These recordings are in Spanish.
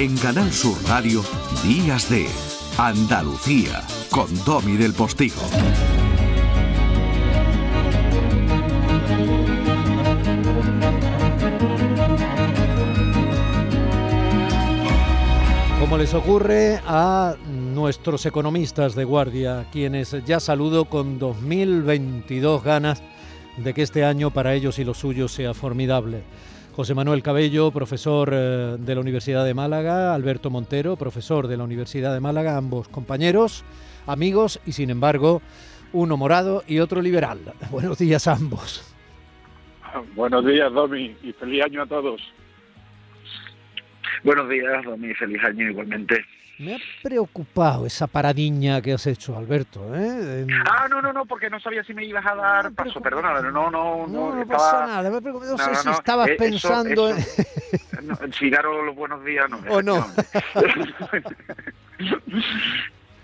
En Canal Sur Radio, Días de Andalucía, con Domi del Postigo. Como les ocurre a nuestros economistas de guardia, quienes ya saludo con 2022 ganas de que este año para ellos y los suyos sea formidable. José Manuel Cabello, profesor eh, de la Universidad de Málaga, Alberto Montero, profesor de la Universidad de Málaga, ambos compañeros, amigos y sin embargo uno morado y otro liberal. Buenos días a ambos. Buenos días, Domi, y feliz año a todos. Buenos días, Domi, feliz año igualmente. Me ha preocupado esa paradiña que has hecho, Alberto. ¿eh? Ah, no, no, no, porque no sabía si me ibas a dar paso. Perdona, no, no, no. No, no pasa nada. Me no, sé si estabas eh, pensando. en... si daros los buenos días, no. O no.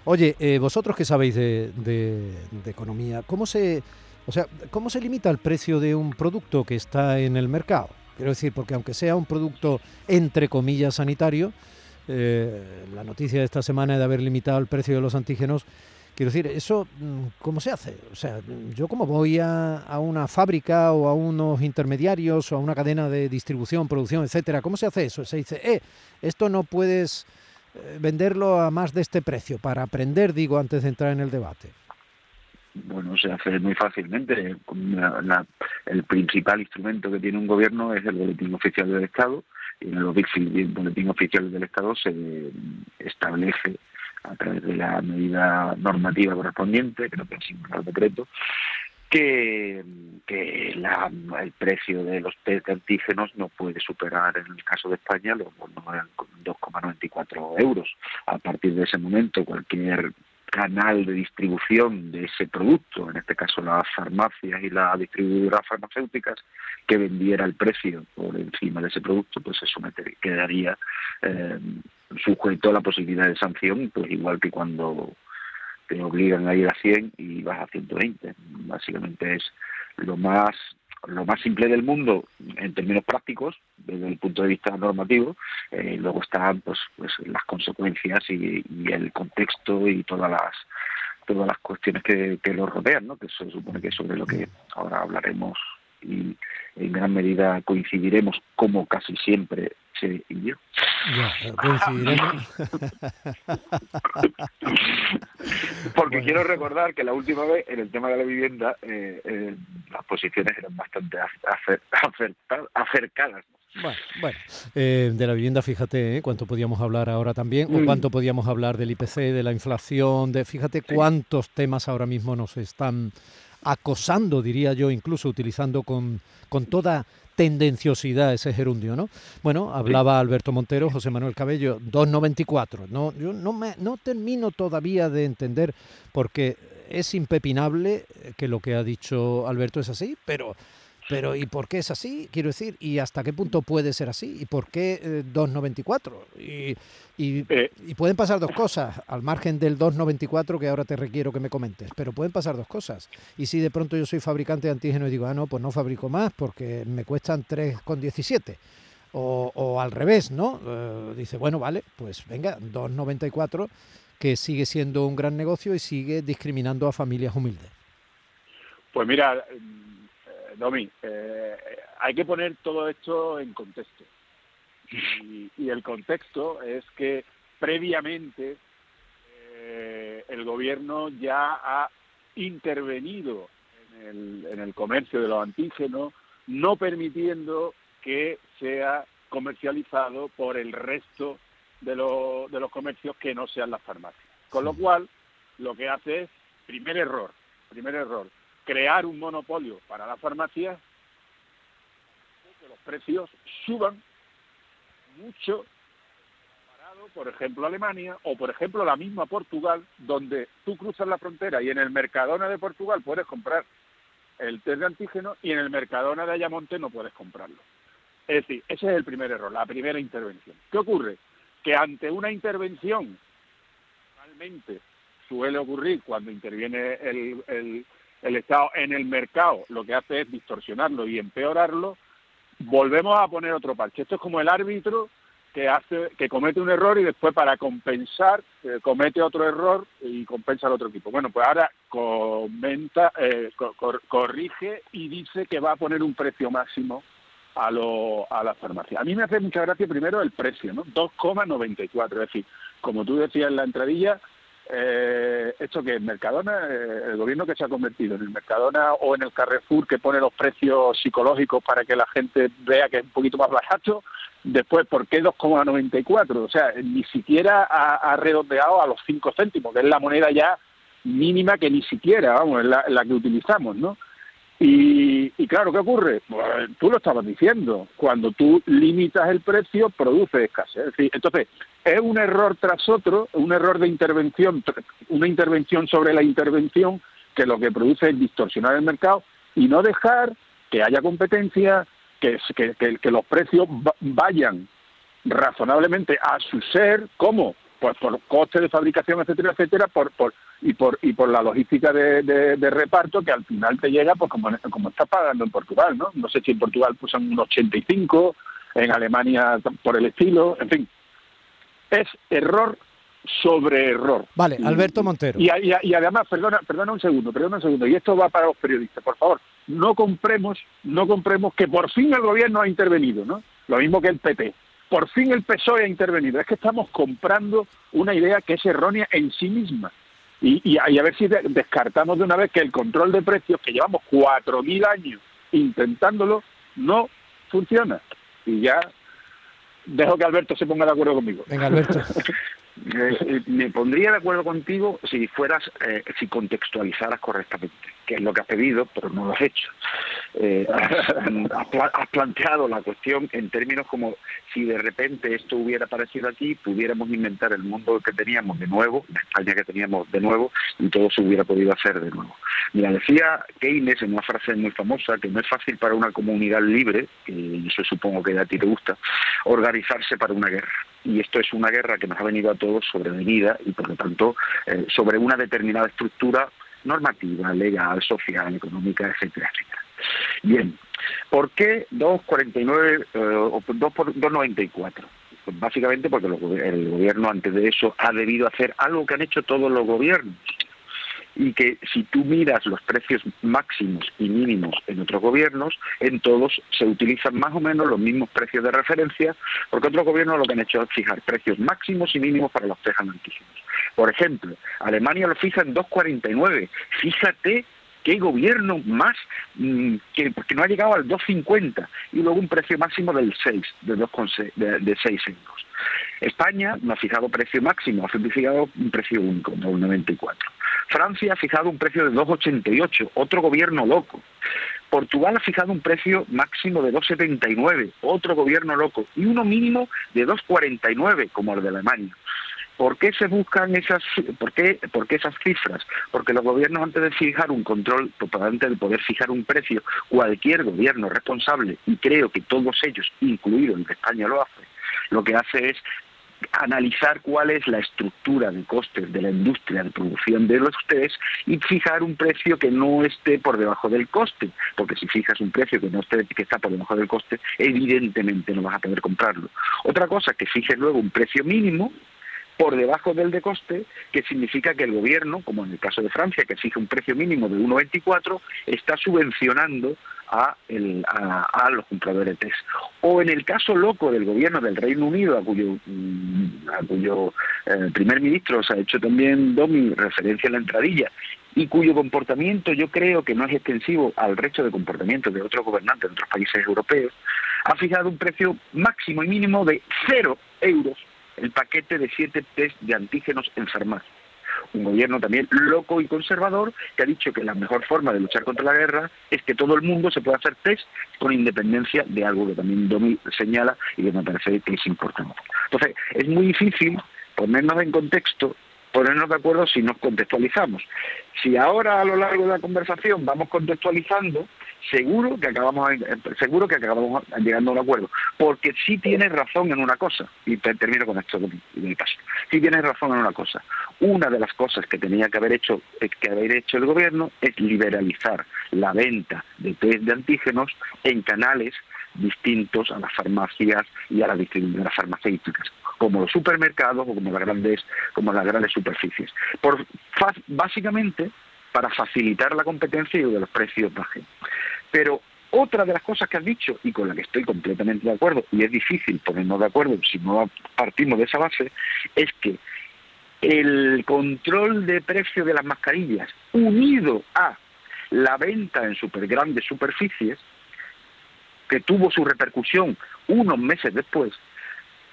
Oye, eh, vosotros que sabéis de, de, de economía, ¿cómo se, o sea, cómo se limita el precio de un producto que está en el mercado? Quiero decir, porque aunque sea un producto entre comillas sanitario, eh, la noticia de esta semana de haber limitado el precio de los antígenos. Quiero decir, ¿eso mm, cómo se hace? O sea, yo como voy a, a, una fábrica o a unos intermediarios o a una cadena de distribución, producción, etcétera, ¿cómo se hace eso? Se dice, eh, esto no puedes eh, venderlo a más de este precio, para aprender, digo, antes de entrar en el debate. Bueno, se hace muy fácilmente. el principal instrumento que tiene un gobierno es el Boletín Oficial del Estado, en el boletín oficial del Estado se establece a través de la medida normativa correspondiente, creo que es el decreto, que, que la, el precio de los test de antígenos no puede superar, en el caso de España, los 2,94 euros. A partir de ese momento, cualquier canal de distribución de ese producto, en este caso las farmacias y las distribuidoras farmacéuticas, que vendiera el precio por encima de ese producto, pues eso me quedaría eh, sujeto a la posibilidad de sanción, pues igual que cuando te obligan a ir a 100 y vas a 120. Básicamente es lo más lo más simple del mundo en términos prácticos desde el punto de vista normativo eh, luego están pues, pues las consecuencias y, el contexto y todas las todas las cuestiones que, que lo rodean no que se supone que es sobre lo que ahora hablaremos y en gran medida coincidiremos como casi siempre se yo. Ya, coincidiremos. Porque quiero recordar que la última vez en el tema de la vivienda eh, eh, las posiciones eran bastante acercadas. Bueno, bueno. Eh, de la vivienda, fíjate cuánto podíamos hablar ahora también, o mm. cuánto podíamos hablar del IPC, de la inflación, de fíjate cuántos temas ahora mismo nos están acosando, diría yo, incluso utilizando con, con toda tendenciosidad ese gerundio, ¿no? Bueno, hablaba Alberto Montero, José Manuel Cabello, 2.94. No, yo no, me, no termino todavía de entender porque es impepinable que lo que ha dicho Alberto es así, pero pero ¿y por qué es así? Quiero decir, ¿y hasta qué punto puede ser así? ¿Y por qué 2,94? Eh, y, eh. y, pueden pasar dos cosas, al margen del 2,94 que ahora te requiero que me comentes, pero pueden pasar dos cosas. Y si de pronto yo soy fabricante de antígenos y digo, ah, no, pues no fabrico más porque me cuestan 3,17. O, o al revés, ¿no? Eh, dice, bueno, vale, pues venga, 2,94 que sigue siendo un gran negocio y sigue discriminando a familias humildes. Pues mira, Domi, eh, hay que poner todo esto en contexto. Y, el contexto es que previamente eh, el gobierno ya ha intervenido en el, comercio de los antígenos, no permitiendo que sea comercializado por el resto de, de los comercios que no sean las farmacias. Con lo cual, lo que hace es, primer error, primer error, crear un monopolio para las farmacias, que los precios suban mucho comparado, por ejemplo, Alemania o, por ejemplo, la misma Portugal, donde tú cruzas la frontera y en el Mercadona de Portugal puedes comprar el test de antígeno y en el Mercadona de Ayamonte no puedes comprarlo. Es decir, ese es el primer error, la primera intervención. ¿Qué ocurre? Que ante una intervención, realmente suele ocurrir cuando interviene el, el Estado en el mercado lo que hace es distorsionarlo y empeorarlo, volvemos a poner otro parche. Esto es como el árbitro que hace que comete un error y después para compensar eh, comete otro error y compensa al otro equipo. Bueno, pues ahora comenta, eh, corrige y dice que va a poner un precio máximo a, lo, a las farmacias. A mí me hace mucha gracia primero el precio, ¿no? 2,94, es decir, como tú decías en la entradilla, eh, esto que es Mercadona, eh, el gobierno que se ha convertido en el Mercadona o en el Carrefour que pone los precios psicológicos para que la gente vea que es un poquito más barato, después, ¿por qué 2,94? O sea, ni siquiera ha, redondeado a los 5 céntimos, que es la moneda ya mínima que ni siquiera, vamos, es la, que utilizamos, ¿no? Y, y, claro, ¿qué ocurre? Pues, tú lo estabas diciendo, cuando tú limitas el precio, produce escasez. entonces, es un error tras otro, un error de intervención, una intervención sobre la intervención que lo que produce es distorsionar el mercado y no dejar que haya competencia, que, que, los precios vayan razonablemente a su ser, ¿cómo? Pues por coste de fabricación, etcétera, etcétera, por, por, y por y por la logística de, reparto que al final te llega pues como, como estás pagando en Portugal, ¿no? No sé si en Portugal pues son un 85, en Alemania por el estilo, en fin, es error sobre error. Vale, Alberto Montero. Y, además, perdona, perdona un segundo, perdona un segundo, y esto va para los periodistas, por favor, no compremos, no compremos que por fin el gobierno ha intervenido, ¿no? Lo mismo que el PP. Por fin el PSOE ha intervenido. Es que estamos comprando una idea que es errónea en sí misma. Y, y, a ver si descartamos de una vez que el control de precios, que llevamos cuatro mil años intentándolo, no funciona. Y ya dejo que Alberto se ponga de acuerdo conmigo. Venga, Alberto. Eh, eh, me pondría de acuerdo contigo si fueras, eh, si contextualizaras correctamente, que es lo que has pedido, pero no lo has hecho. has, planteado la cuestión en términos como si de repente esto hubiera aparecido aquí, pudiéramos inventar el mundo que teníamos de nuevo, la España que teníamos de nuevo, y todo se hubiera podido hacer de nuevo. Mira, decía Keynes en una frase muy famosa que no es fácil para una comunidad libre, y eso supongo que a ti te gusta, organizarse para una guerra y esto es una guerra que nos ha venido a todos sobrevenida y por lo tanto eh, sobre una determinada estructura normativa, legal, social, económica, etcétera, etcétera. Bien, ¿por qué 2,49 eh, o 2,94? Pues básicamente porque el gobierno antes de eso ha debido hacer algo que han hecho todos los gobiernos, y que si tú miras los precios máximos y mínimos en otros gobiernos, en todos se utilizan más o menos los mismos precios de referencia, porque otros gobiernos lo que han hecho es fijar precios máximos y mínimos para los test analíticos. Por ejemplo, Alemania lo fija en 2,49. Fíjate qué gobierno más mm, que porque no ha llegado al 2,50 y luego un precio máximo del 6, de, 2, de, de 6 euros. España no ha fijado precio máximo, ha fijado un precio único, de 1,94. Francia ha fijado un precio de 2,88, otro gobierno loco. Portugal ha fijado un precio máximo de 2,79, otro gobierno loco, y uno mínimo de 2,49, como el de Alemania. ¿Por qué se buscan esas, por qué, por qué esas cifras? Porque los gobiernos antes de fijar un control, antes de poder fijar un precio, cualquier gobierno responsable, y creo que todos ellos, incluido el de España, lo hace, lo que hace es analizar cuál es la estructura de costes de la industria de producción de los test y fijar un precio que no esté por debajo del coste, porque si fijas un precio que no esté que está por debajo del coste, evidentemente no vas a poder comprarlo. Otra cosa que fijes luego un precio mínimo por debajo del de coste, que significa que el gobierno, como en el caso de Francia, que fija un precio mínimo de 1,24, está subvencionando a, a, los compradores test. O en el caso loco del gobierno del Reino Unido, a cuyo, mm, a cuyo eh, primer ministro se ha hecho también Domi referencia en la entradilla, y cuyo comportamiento yo creo que no es extensivo al resto de comportamientos de otros gobernantes de otros países europeos, ha fijado un precio máximo y mínimo de cero euros el paquete de siete test de antígenos en farmacia un gobierno también loco y conservador que ha dicho que la mejor forma de luchar contra la guerra es que todo el mundo se pueda hacer test con independencia de algo que también Domi señala y que me parece que es importante. Entonces, es muy difícil ponernos en contexto ponernos de acuerdo si nos contextualizamos. Si ahora a lo largo de la conversación vamos contextualizando, seguro que acabamos seguro que acabamos llegando a un acuerdo. Porque sí tienes razón en una cosa y termino con esto de mi paso sí tienes razón en una cosa. Una de las cosas que tenía que haber hecho eh, que haber hecho el gobierno es liberalizar la venta de test de antígenos en canales distintos a las farmacias y a las farmacéuticas, como los supermercados o como las grandes, como las grandes superficies. Por, básicamente para facilitar la competencia y que los precios bajen. Pero otra de las cosas que has dicho y con la que estoy completamente de acuerdo, y es difícil ponernos de acuerdo si no partimos de esa base, es que el control de precio de las mascarillas unido a la venta en super grandes superficies, que tuvo su repercusión unos meses después,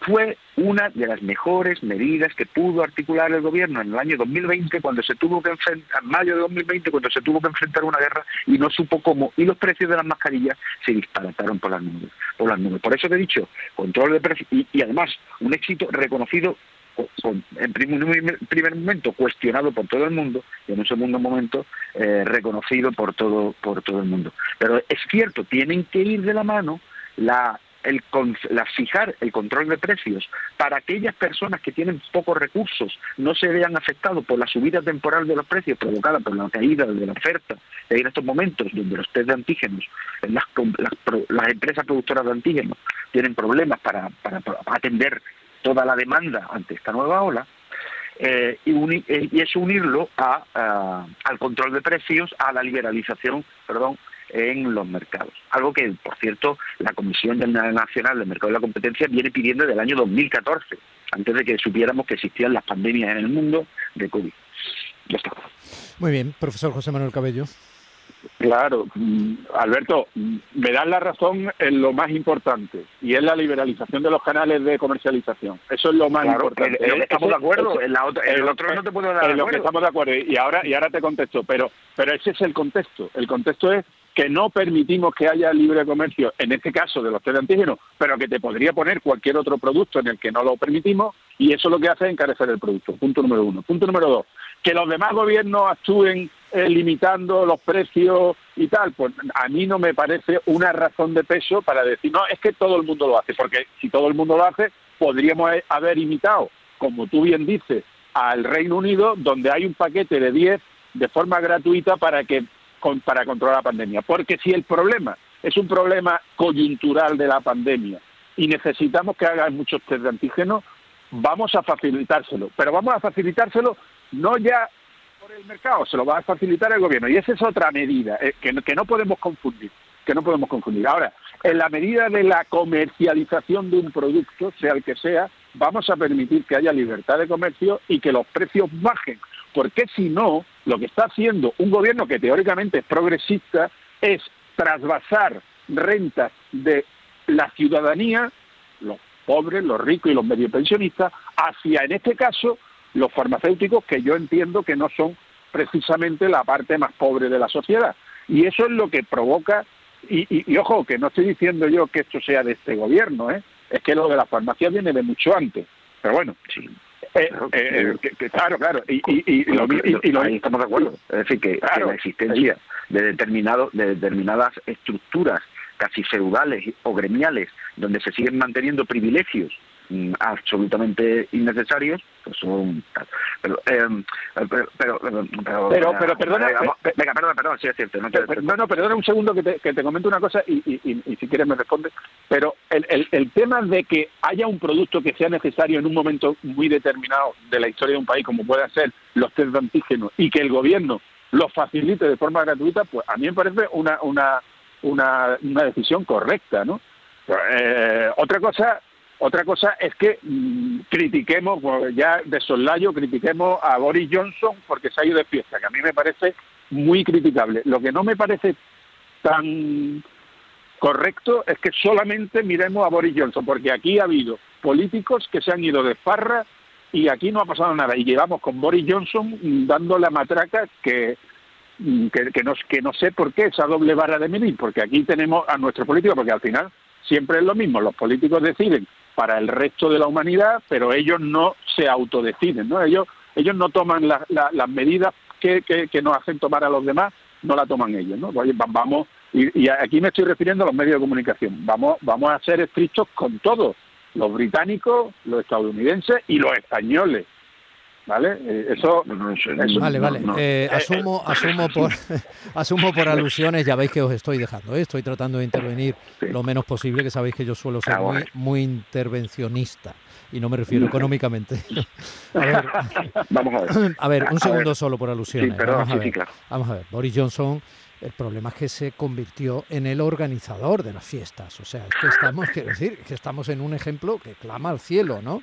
fue una de las mejores medidas que pudo articular el gobierno en el año 2020 cuando se tuvo que enfrentar, en mayo de 2020 cuando se tuvo que enfrentar una guerra y no supo cómo y los precios de las mascarillas se disparataron por las nubes, por las nubes. Por eso te he dicho, control de precios y además un éxito reconocido en primer, primer momento cuestionado por todo el mundo y en un segundo momento eh, reconocido por todo por todo el mundo pero es cierto tienen que ir de la mano la el, la, fijar el control de precios para aquellas personas que tienen pocos recursos no se vean afectados por la subida temporal de los precios provocada por la caída de la oferta en estos momentos donde los test de antígenos las, las, empresas productoras de antígenos tienen problemas para, para atender toda la demanda ante esta nueva ola, eh, eh, y, es unirlo a, al control de precios, a la liberalización, perdón, en los mercados. Algo que, por cierto, la Comisión Nacional del Mercado de la Competencia viene pidiendo desde el año 2014, antes de que supiéramos que existían las pandemias en el mundo de COVID. Ya está. Muy bien, profesor José Manuel Cabello. Claro, mm, Alberto, mm, me das la razón en lo más importante y es la liberalización de los canales de comercialización. Eso es lo más importante. estamos de acuerdo, en, la el otro no te puedo dar en lo que estamos de acuerdo y ahora y ahora te contesto, pero pero ese es el contexto. El contexto es que no permitimos que haya libre comercio, en este caso de los test de antígenos, pero que te podría poner cualquier otro producto en el que no lo permitimos, y eso lo que hace es encarecer el producto. Punto número uno. Punto número dos, que los demás gobiernos actúen eh, limitando los precios y tal, pues a mí no me parece una razón de peso para decir, no, es que todo el mundo lo hace, porque si todo el mundo lo hace, podríamos haber imitado, como tú bien dices, al Reino Unido, donde hay un paquete de 10 de forma gratuita para que para controlar la pandemia. Porque si el problema es un problema coyuntural de la pandemia y necesitamos que hagan muchos test de antígenos, vamos a facilitárselo. Pero vamos a facilitárselo no ya por el mercado, se lo va a facilitar el gobierno. Y esa es otra medida eh, que, que no podemos confundir, que no podemos confundir. Ahora, en la medida de la comercialización de un producto, sea el que sea, vamos a permitir que haya libertad de comercio y que los precios bajen. Porque si no, lo que está haciendo un gobierno que teóricamente es progresista es trasvasar rentas de la ciudadanía, los pobres, los ricos y los medio pensionistas, hacia, en este caso, los farmacéuticos que yo entiendo que no son precisamente la parte más pobre de la sociedad. Y eso es lo que provoca, y, ojo, que no estoy diciendo yo que esto sea de este gobierno, ¿eh? es que lo de la farmacia viene de mucho antes. Pero bueno, sí. Eh, eh, claro, claro, y, y, lo, ahí estamos de acuerdo. Es decir, que, la existencia de, determinado, de determinadas estructuras casi feudales o gremiales donde se siguen manteniendo privilegios absolutamente innecesarios pues son pero eh, pero, pero, pero, pero, perdona venga perdona perdona sí es cierto no, no, no perdona un segundo que te, que te comento una cosa y, y, y, si quieres me responde pero el, el, el tema de que haya un producto que sea necesario en un momento muy determinado de la historia de un país como puede ser los test de antígenos y que el gobierno lo facilite de forma gratuita pues a mí me parece una una una, una decisión correcta no eh, otra cosa otra cosa es que mm, critiquemos, ya de soslayo, critiquemos a Boris Johnson porque se ha ido de fiesta, que a mí me parece muy criticable. Lo que no me parece tan correcto es que solamente miremos a Boris Johnson, porque aquí ha habido políticos que se han ido de farra y aquí no ha pasado nada. Y llevamos con Boris Johnson dando la matraca que, mm, que, no, que no sé por qué esa doble vara de medir, porque aquí tenemos a nuestro político, porque al final siempre es lo mismo, los políticos deciden para el resto de la humanidad, pero ellos no se autodeciden, ¿no? Ellos, ellos no toman las medidas que, que, nos hacen tomar a los demás, no la toman ellos, ¿no? vamos, y, aquí me estoy refiriendo a los medios de comunicación, vamos, vamos a ser estrictos con todos, los británicos, los estadounidenses y los españoles. ¿Vale? Eh, eso, vale, vale. Eh, asumo, asumo por, asumo por alusiones. Ya veis que os estoy dejando. ¿eh? Estoy tratando de intervenir lo menos posible, que sabéis que yo suelo ser muy, muy intervencionista y no me refiero económicamente. a ver, vamos a ver. A ver, un segundo solo por alusiones. vamos, a ver. vamos a ver. Boris Johnson el problema es que se convirtió en el organizador de las fiestas. O sea, es que estamos, quiero decir, que estamos en un ejemplo que clama al cielo, ¿no?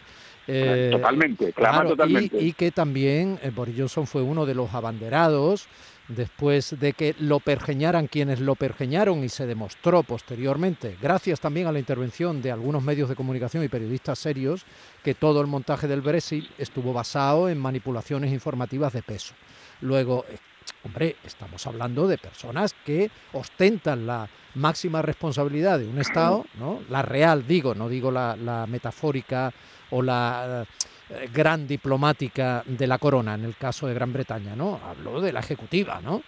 Eh, totalmente, clama totalmente. Y, que también eh, Boris Johnson fue uno de los abanderados después de que lo pergeñaran quienes lo pergeñaron y se demostró posteriormente, gracias también a la intervención de algunos medios de comunicación y periodistas serios, que todo el montaje del Brexit estuvo basado en manipulaciones informativas de peso. Luego, eh, hombre, estamos hablando de personas que ostentan la máxima responsabilidad de un Estado, ¿no? la real digo, no digo la, la metafórica o la eh, gran diplomática de la corona, en el caso de Gran Bretaña, ¿no? Hablo de la ejecutiva, ¿no?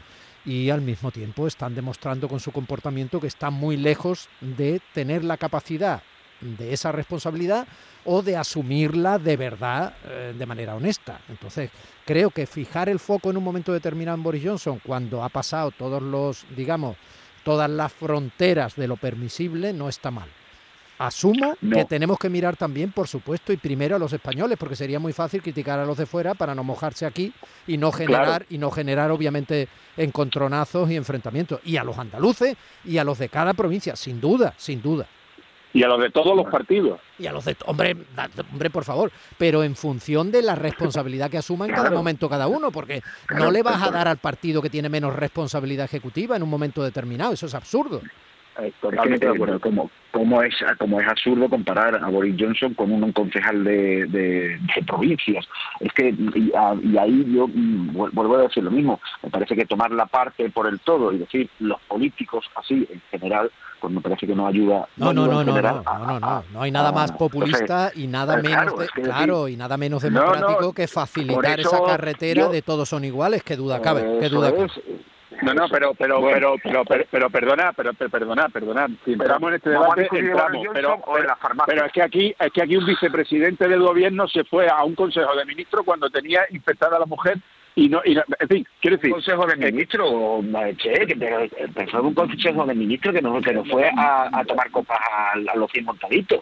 Y al mismo tiempo están demostrando con su comportamiento que están muy lejos de tener la capacidad de esa responsabilidad o de asumirla de verdad eh, de manera honesta. Entonces, creo que fijar el foco en un momento determinado en Boris Johnson, cuando ha pasado todos los, digamos, todas las fronteras de lo permisible, no está mal. Asumo que tenemos que mirar también, por supuesto, y primero a los españoles, porque sería muy fácil criticar a los de fuera para no mojarse aquí y no generar y no generar obviamente encontronazos y enfrentamientos. Y a los andaluces y a los de cada provincia, sin duda, sin duda. Y a los de todos los partidos. Y a los de hombre, hombre, por favor, pero en función de la responsabilidad que asuma en cada momento cada uno, porque no le vas a dar al partido que tiene menos responsabilidad ejecutiva en un momento determinado, eso es absurdo. Totalmente de acuerdo. Como, como, es, como es absurdo comparar a Boris Johnson con un, concejal de, de, provincias. Es que, y, ahí yo mm, vuelvo a decir lo mismo, me parece que tomar la parte por el todo y decir los políticos así en general, pues me parece que no ayuda. No, no, no, no, no, no, no, no, hay nada más populista y nada menos, claro, y nada menos democrático que facilitar esa carretera de todos son iguales, que duda cabe, qué duda cabe. No, no, pero, pero, pero, pero, pero, perdona, pero, perdona, perdona. Si entramos en este debate, entramos. Pero, pero es que aquí, es que aquí un vicepresidente del gobierno se fue a un consejo de ministros cuando tenía infectada a la mujer y no, y en fin, quiero decir. Consejo de ministros, che, que pero, un consejo de ministros que no, que no fue a, a tomar copas a, a los 100 montaditos.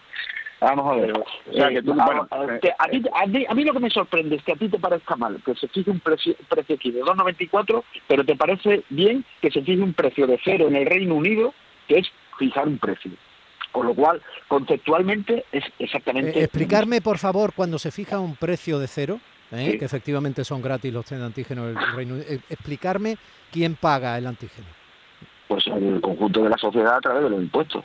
Vamos a ver. a, mí, lo que me sorprende es que a ti te parezca mal que se fije un precio, precio aquí de 2,94, pero te parece bien que se fije un precio de cero en el Reino Unido, que es fijar un precio. Con lo cual, conceptualmente es exactamente... Eh, explicarme, por favor, cuando se fija un precio de cero, ¿eh? que efectivamente son gratis los test de antígeno del Reino Unido, eh, explicarme quién paga el antígeno. Pues el conjunto de la sociedad a través de los impuestos.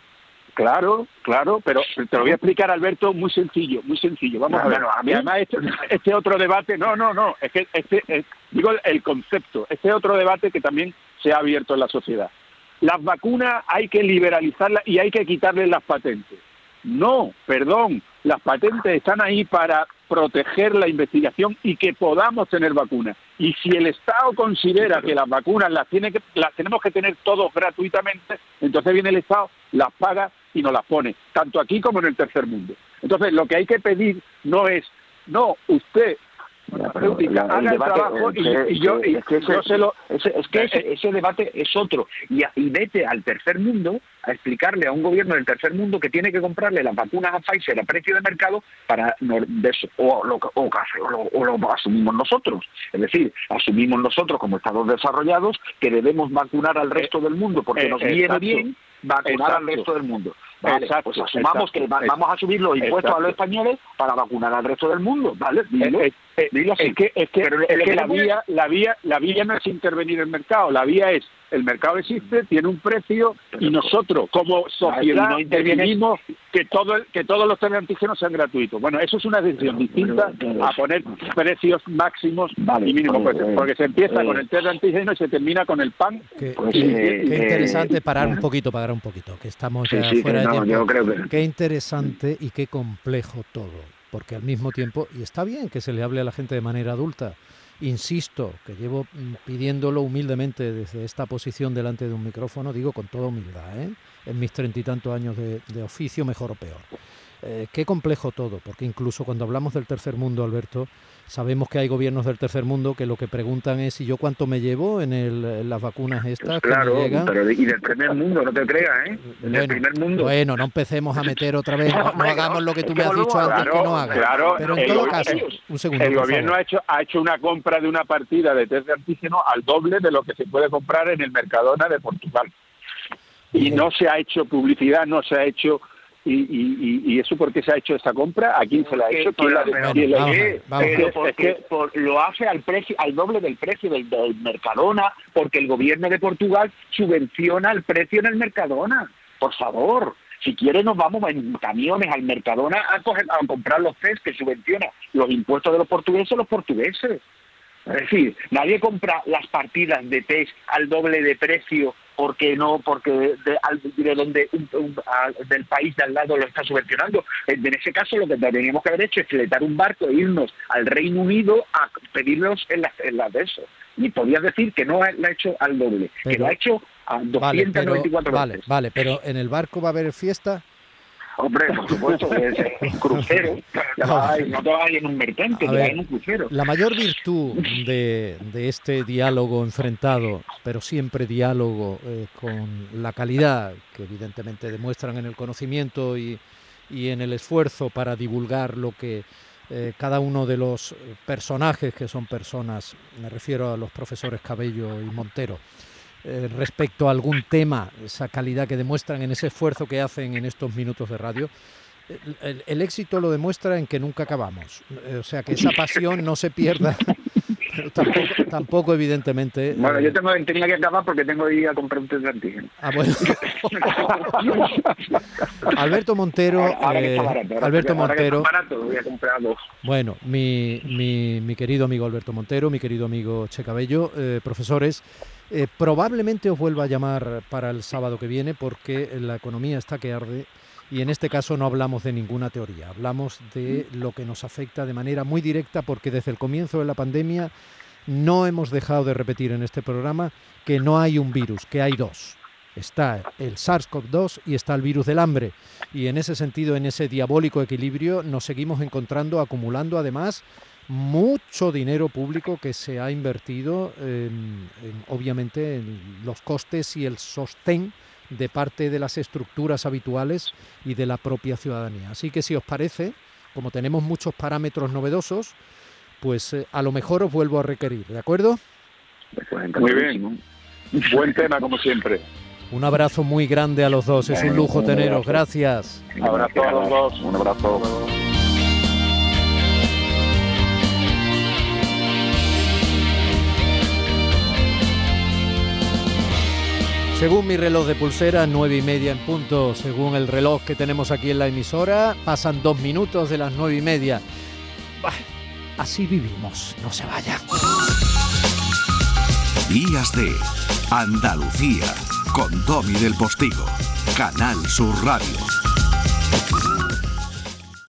Claro, claro, pero te lo voy a explicar, Alberto, muy sencillo, muy sencillo. Vamos a ver. además, este, este, otro debate, no, no, no, es que este, digo el, concepto, este otro debate que también se ha abierto en la sociedad. Las vacunas hay que liberalizarlas y hay que quitarles las patentes. No, perdón, las patentes están ahí para proteger la investigación y que podamos tener vacunas. Y si el Estado considera que las vacunas las, tiene que, las tenemos que tener todos gratuitamente, entonces viene el Estado, las paga y nos las pone, tanto aquí como en el tercer mundo. Entonces, lo que hay que pedir no es, no, usted haga el, trabajo y, yo, es que ese, lo... es que eh, ese, debate es otro. Y, y vete al tercer mundo a explicarle a un gobierno del tercer mundo que tiene que comprarle las vacunas a Pfizer a precio de mercado para o lo, o, lo, asumimos nosotros. Es decir, asumimos nosotros como estados desarrollados que debemos vacunar al resto del mundo porque nos viene bien vacunar al resto del mundo. Vale, pues asumamos que vamos a subir los impuestos a los españoles para vacunar al resto del mundo, ¿vale? Eh, eh, es que, es que, la, vía, la, vía, la vía no es intervenir el mercado, la vía es el mercado existe, tiene un precio y nosotros como sociedad no decidimos que todo que todos los test antígenos sean gratuitos. Bueno, eso es una decisión distinta a poner precios máximos y mínimos, pues, porque se empieza con el test de antígeno y se termina con el pan. Qué, pues, eh, interesante parar un poquito, parar un poquito, que estamos ya fuera de tiempo. Qué interesante y qué complejo todo porque al mismo tiempo, y está bien que se le hable a la gente de manera adulta, insisto, que llevo mm, pidiéndolo humildemente desde esta posición delante de un micrófono, digo con toda humildad, ¿eh? en mis treinta y tantos años de, oficio, mejor o peor. Eh, qué complejo todo, porque incluso cuando hablamos del tercer mundo, Alberto, sabemos que hay gobiernos del tercer mundo que lo que preguntan es si yo cuánto me llevo en, las vacunas estas. claro, pero y del primer mundo, no te creas, ¿eh? bueno, primer mundo. Bueno, no empecemos a meter otra vez, no, hagamos lo que tú me has dicho antes que no hagas. Claro, pero en todo caso, un segundo. El gobierno ha hecho, ha hecho una compra de una partida de test de antígeno al doble de lo que se puede comprar en el Mercadona de Portugal. Y no se ha hecho publicidad, no se ha hecho y, y, y, eso por qué se ha hecho esta compra? ¿A quién se la ha hecho? ¿Quién la, lo hace al precio, al doble del precio del, Mercadona, porque el gobierno de Portugal subvenciona el precio en el Mercadona. Por favor, si quiere nos vamos en camiones al Mercadona a, a comprar los test que subvenciona los impuestos de los portugueses los portugueses. Es decir, nadie compra las partidas de test al doble de precio porque no, porque de, donde del país de al lado lo está subvencionando. En ese caso, lo que teníamos que haber hecho es fletar un barco e irnos al Reino Unido a pedirlos en las en la de eso. Y podías decir que no lo ha hecho al doble, que lo ha hecho a 294 vale, veces. Vale, vale, pero en el barco va a haber fiesta. Hombre, por supuesto, es un crucero. no te vas en un mercante, te en un crucero. La mayor virtud de, de, este diálogo enfrentado, pero siempre diálogo eh, con la calidad que evidentemente demuestran en el conocimiento y, y en el esfuerzo para divulgar lo que eh, cada uno de los personajes que son personas, me refiero a los profesores Cabello y Montero, eh, respecto a algún tema, esa calidad que demuestran en ese esfuerzo que hacen en estos minutos de radio, el, éxito lo demuestra en que nunca acabamos. O sea, que esa pasión no se pierda. tampoco, evidentemente. Bueno, yo tengo, tenía que acabar porque tengo que ir a comprar un test de antígeno. Ah, bueno. Alberto Montero. eh, Alberto Montero. voy a comprar dos. Bueno, mi, mi, mi, querido amigo Alberto Montero, mi querido amigo Che Cabello, eh, profesores. Eh, probablemente os vuelva a llamar para el sábado que viene porque la economía está que arde y en este caso no hablamos de ninguna teoría, hablamos de lo que nos afecta de manera muy directa porque desde el comienzo de la pandemia no hemos dejado de repetir en este programa que no hay un virus, que hay dos. Está el SARS-CoV-2 y está el virus del hambre. Y en ese sentido, en ese diabólico equilibrio, nos seguimos encontrando, acumulando además mucho dinero público que se ha invertido, en, obviamente, en los costes y el sostén de parte de las estructuras habituales y de la propia ciudadanía. Así que si os parece, como tenemos muchos parámetros novedosos, pues eh, a lo mejor os vuelvo a requerir, ¿de acuerdo? Muy bien. Buen tema, como siempre. Un abrazo muy grande a los dos, es un lujo teneros, gracias. Un abrazo a los dos. Un abrazo. Según mi reloj de pulsera, nueve y media en punto. Según el reloj que tenemos aquí en la emisora, pasan dos minutos de las nueve y media. así vivimos, no se vayan. Días de Andalucía, con Domi del Postigo, Canal Sur Radio.